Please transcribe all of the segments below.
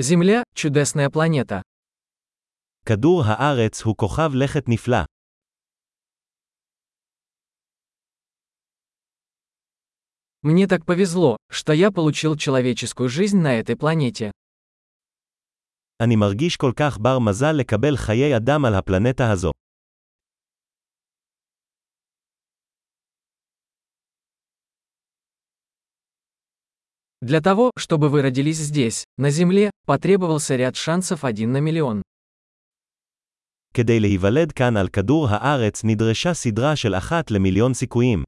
Земля – чудесная планета. כדור הארץ הוא כוכב לכת נפלא. Мне так повезло, что я получил человеческую жизнь на этой планете. אני מרגיש כל כך בר מזל לקבל חיי אדם על הפלנטה הזו. Для того, чтобы вы родились здесь, на Земле, потребовался ряд шансов один на миллион. כדי להיוולד כאן על כדור הארץ נדרשה סדרה של אחת למיליון סיכויים.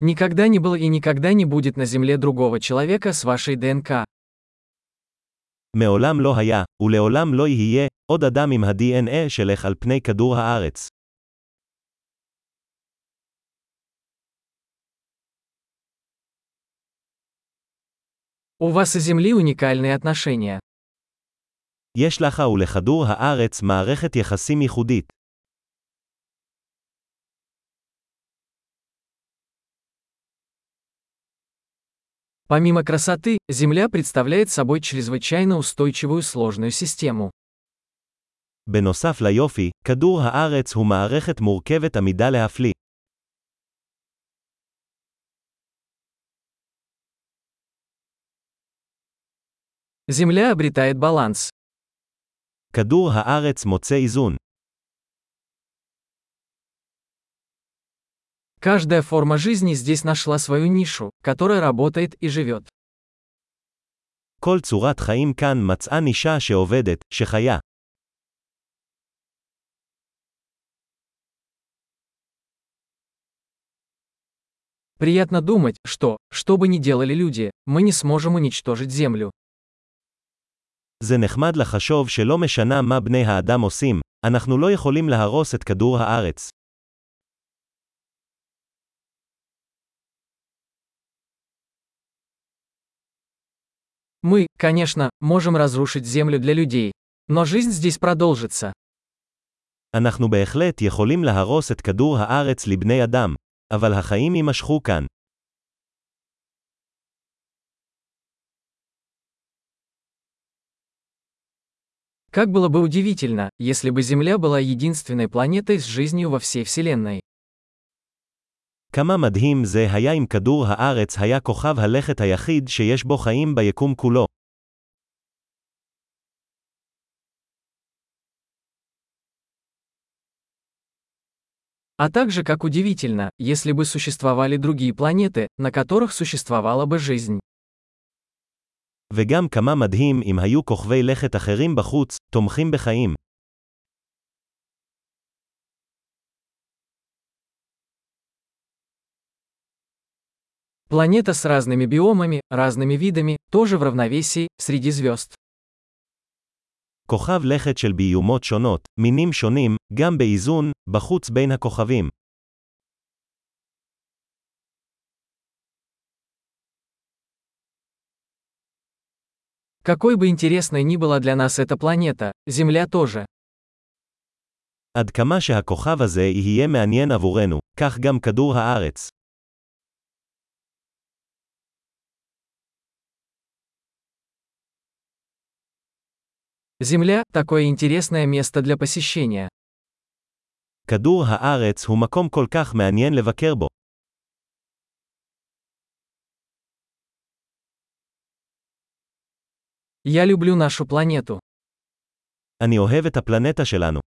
Никогда не было и никогда не будет на Земле другого человека с вашей ДНК. מעולם לא היה, ולעולם לא יהיה, עוד אדם עם ה-DNA שלך על פני כדור הארץ. У вас и Земли уникальные отношения. יש לך ולכדור הארץ מערכת יחסים ייחודית. Помимо красоты, Земля представляет собой чрезвычайно устойчивую сложную систему. בנוסף ליופי, כדור הארץ הוא מערכת מורכבת עמידה להפליא. Земля обретает баланс. כדור הארץ מוצא איזון. Каждая форма жизни здесь нашла свою нишу, которая работает и живет. כל צורת חיים כאן מצאה נישה שעובדת, שחיה. Приятно думать, что, что бы ни делали люди, мы не сможем уничтожить Землю. זה נחמד לחשוב שלא משנה מה בני האדם עושים, אנחנו לא יכולים להרוס את כדור הארץ. Мы, конечно, можем разрушить Землю для людей. Но жизнь здесь продолжится. אנחנו בהחלט יכולים להרוס את כדור הארץ לבני אדם, אבל החיים יימשכו כאן. Как было бы удивительно, если бы Земля была единственной планетой с жизнью во всей Вселенной. כמה מדהים זה היה אם כדור הארץ היה כוכב הלכת היחיד שיש בו חיים ביקום כולו. А также как удивительно, если бы существовали другие планеты, на которых существовала бы жизнь. וגם כמה מדהים אם היו כוכבי לכת אחרים בחוץ, תומכים בחיים. Планета с разными биомами, разными видами, тоже в равновесии, среди звезд. כוכב לכת של ביומות שונות, מינים שונים, גם באיזון, בחוץ בין הכוכבים. Какой бы интересной ни была для нас эта планета, Земля тоже. עד כמה שהכוכב הזה יהיה מעניין עבורנו, כך גם כדור הארץ. Земля – такое интересное место для посещения. כדור הארץ הוא מקום כל כך מעניין לבקר בו. Я люблю нашу планету. אני אוהב את הפלנטה שלנו.